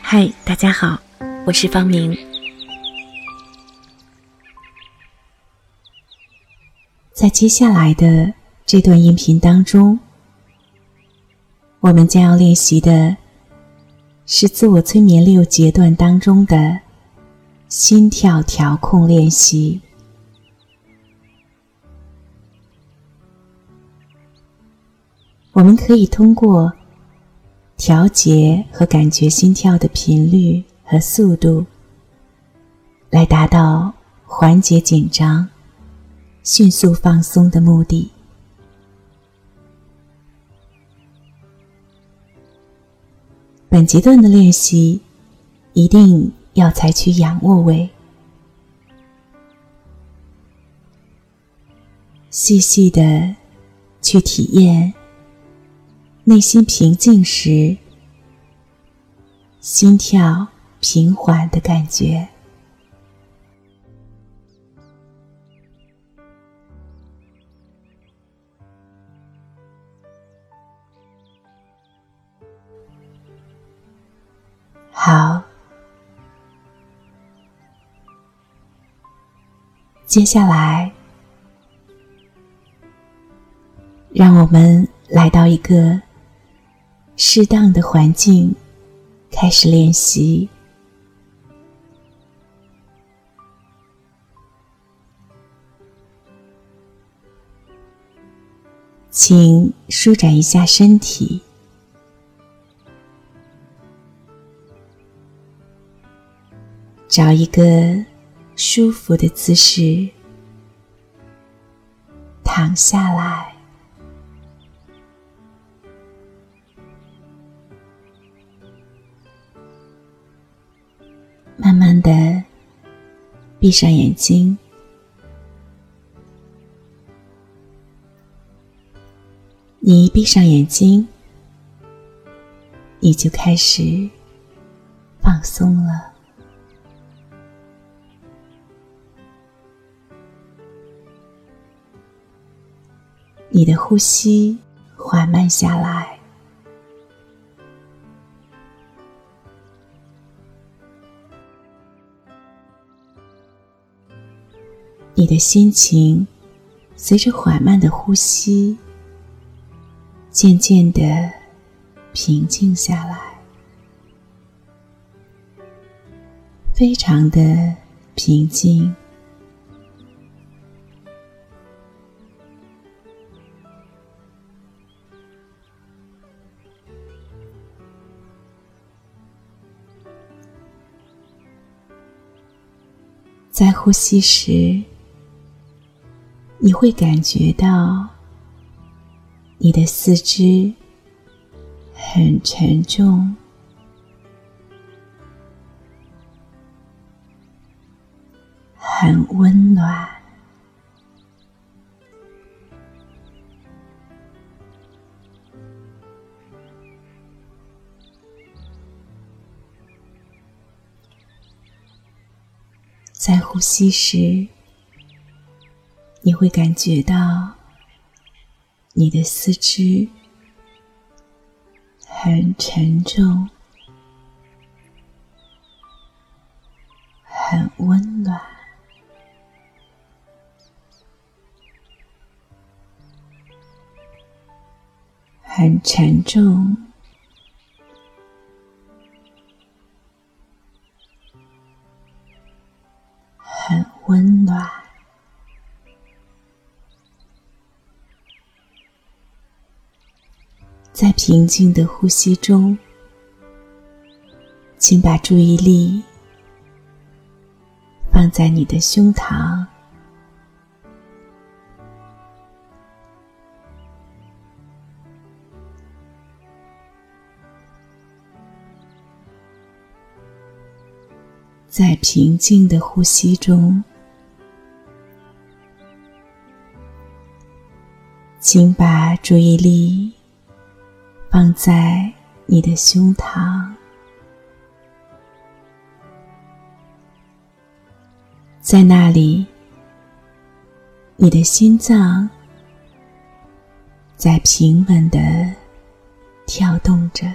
嗨，大家好，我是方明。在接下来的这段音频当中，我们将要练习的是自我催眠六阶段当中的心跳调控练习。我们可以通过。调节和感觉心跳的频率和速度，来达到缓解紧张、迅速放松的目的。本阶段的练习一定要采取仰卧位，细细的去体验。内心平静时，心跳平缓的感觉。好，接下来，让我们来到一个。适当的环境，开始练习。请舒展一下身体，找一个舒服的姿势，躺下来。慢慢的闭上眼睛，你一闭上眼睛，你就开始放松了，你的呼吸缓慢下来。你的心情随着缓慢的呼吸，渐渐的平静下来，非常的平静。在呼吸时。你会感觉到你的四肢很沉重，很温暖。在呼吸时。你会感觉到你的四肢很沉重，很温暖，很沉重，很温暖。在平静的呼吸中，请把注意力放在你的胸膛，在平静的呼吸中，请把注意力。放在你的胸膛，在那里，你的心脏在平稳的跳动着。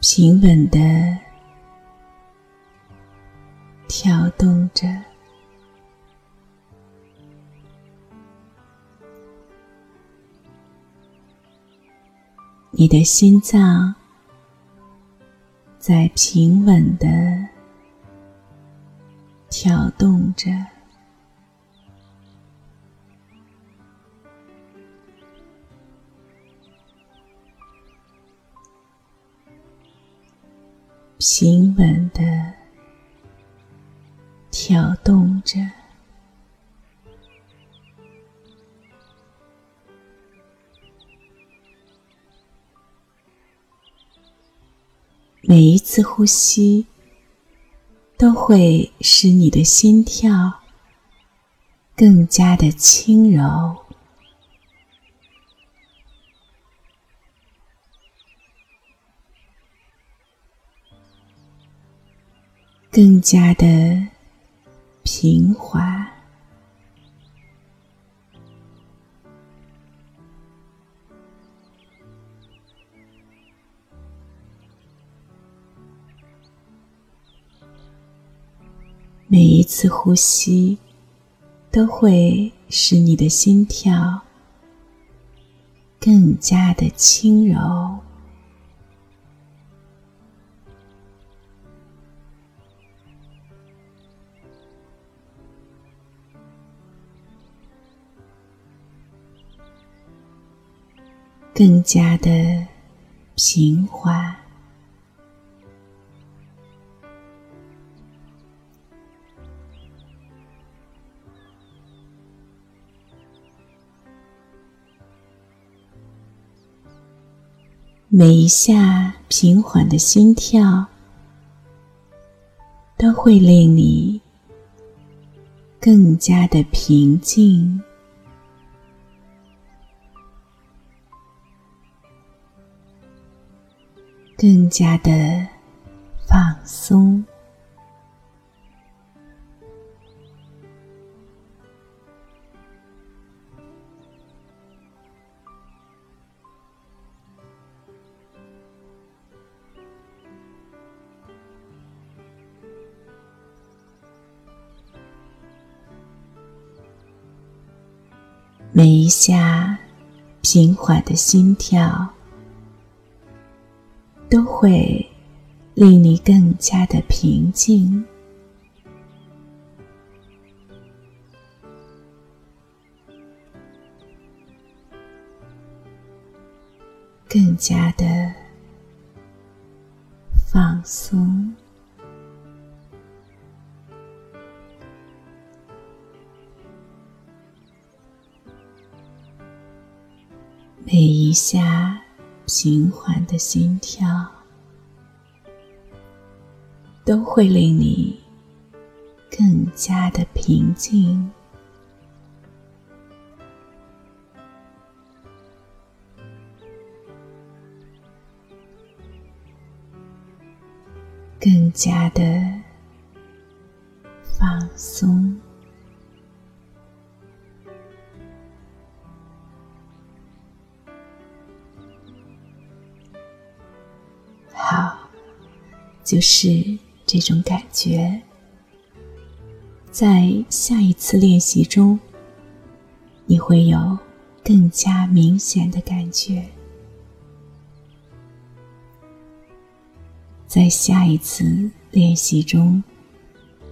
平稳的跳动着，你的心脏在平稳的跳动着。平稳的跳动着，每一次呼吸都会使你的心跳更加的轻柔。更加的平缓，每一次呼吸都会使你的心跳更加的轻柔。更加的平缓，每一下平缓的心跳，都会令你更加的平静。更加的放松，每一下平缓的心跳。都会令你更加的平静，更加的放松。每一下。平缓的心跳都会令你更加的平静，更加的放松。就是这种感觉，在下一次练习中，你会有更加明显的感觉。在下一次练习中，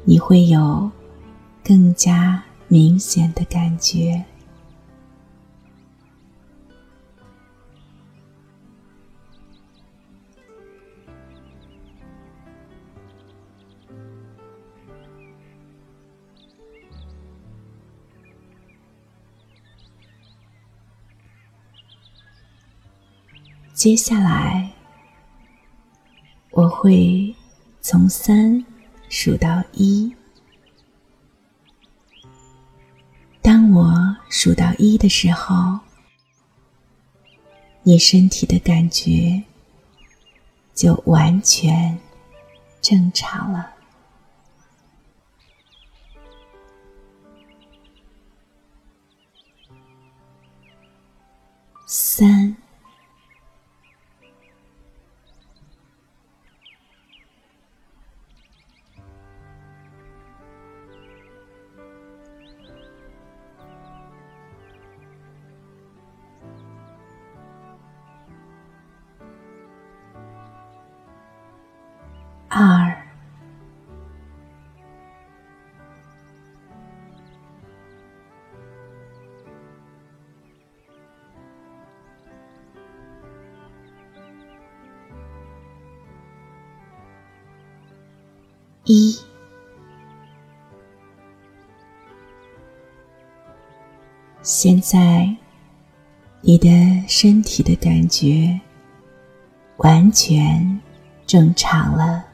你会有更加明显的感觉。接下来，我会从三数到一。当我数到一的时候，你身体的感觉就完全正常了。三。一，现在你的身体的感觉完全正常了。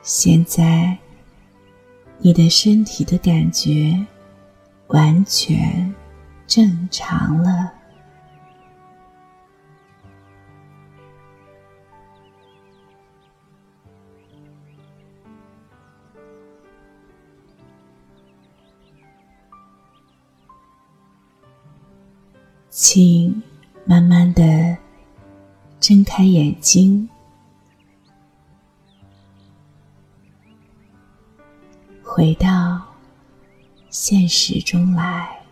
现在，你的身体的感觉完全正常了。请慢慢的睁开眼睛。回到现实中来。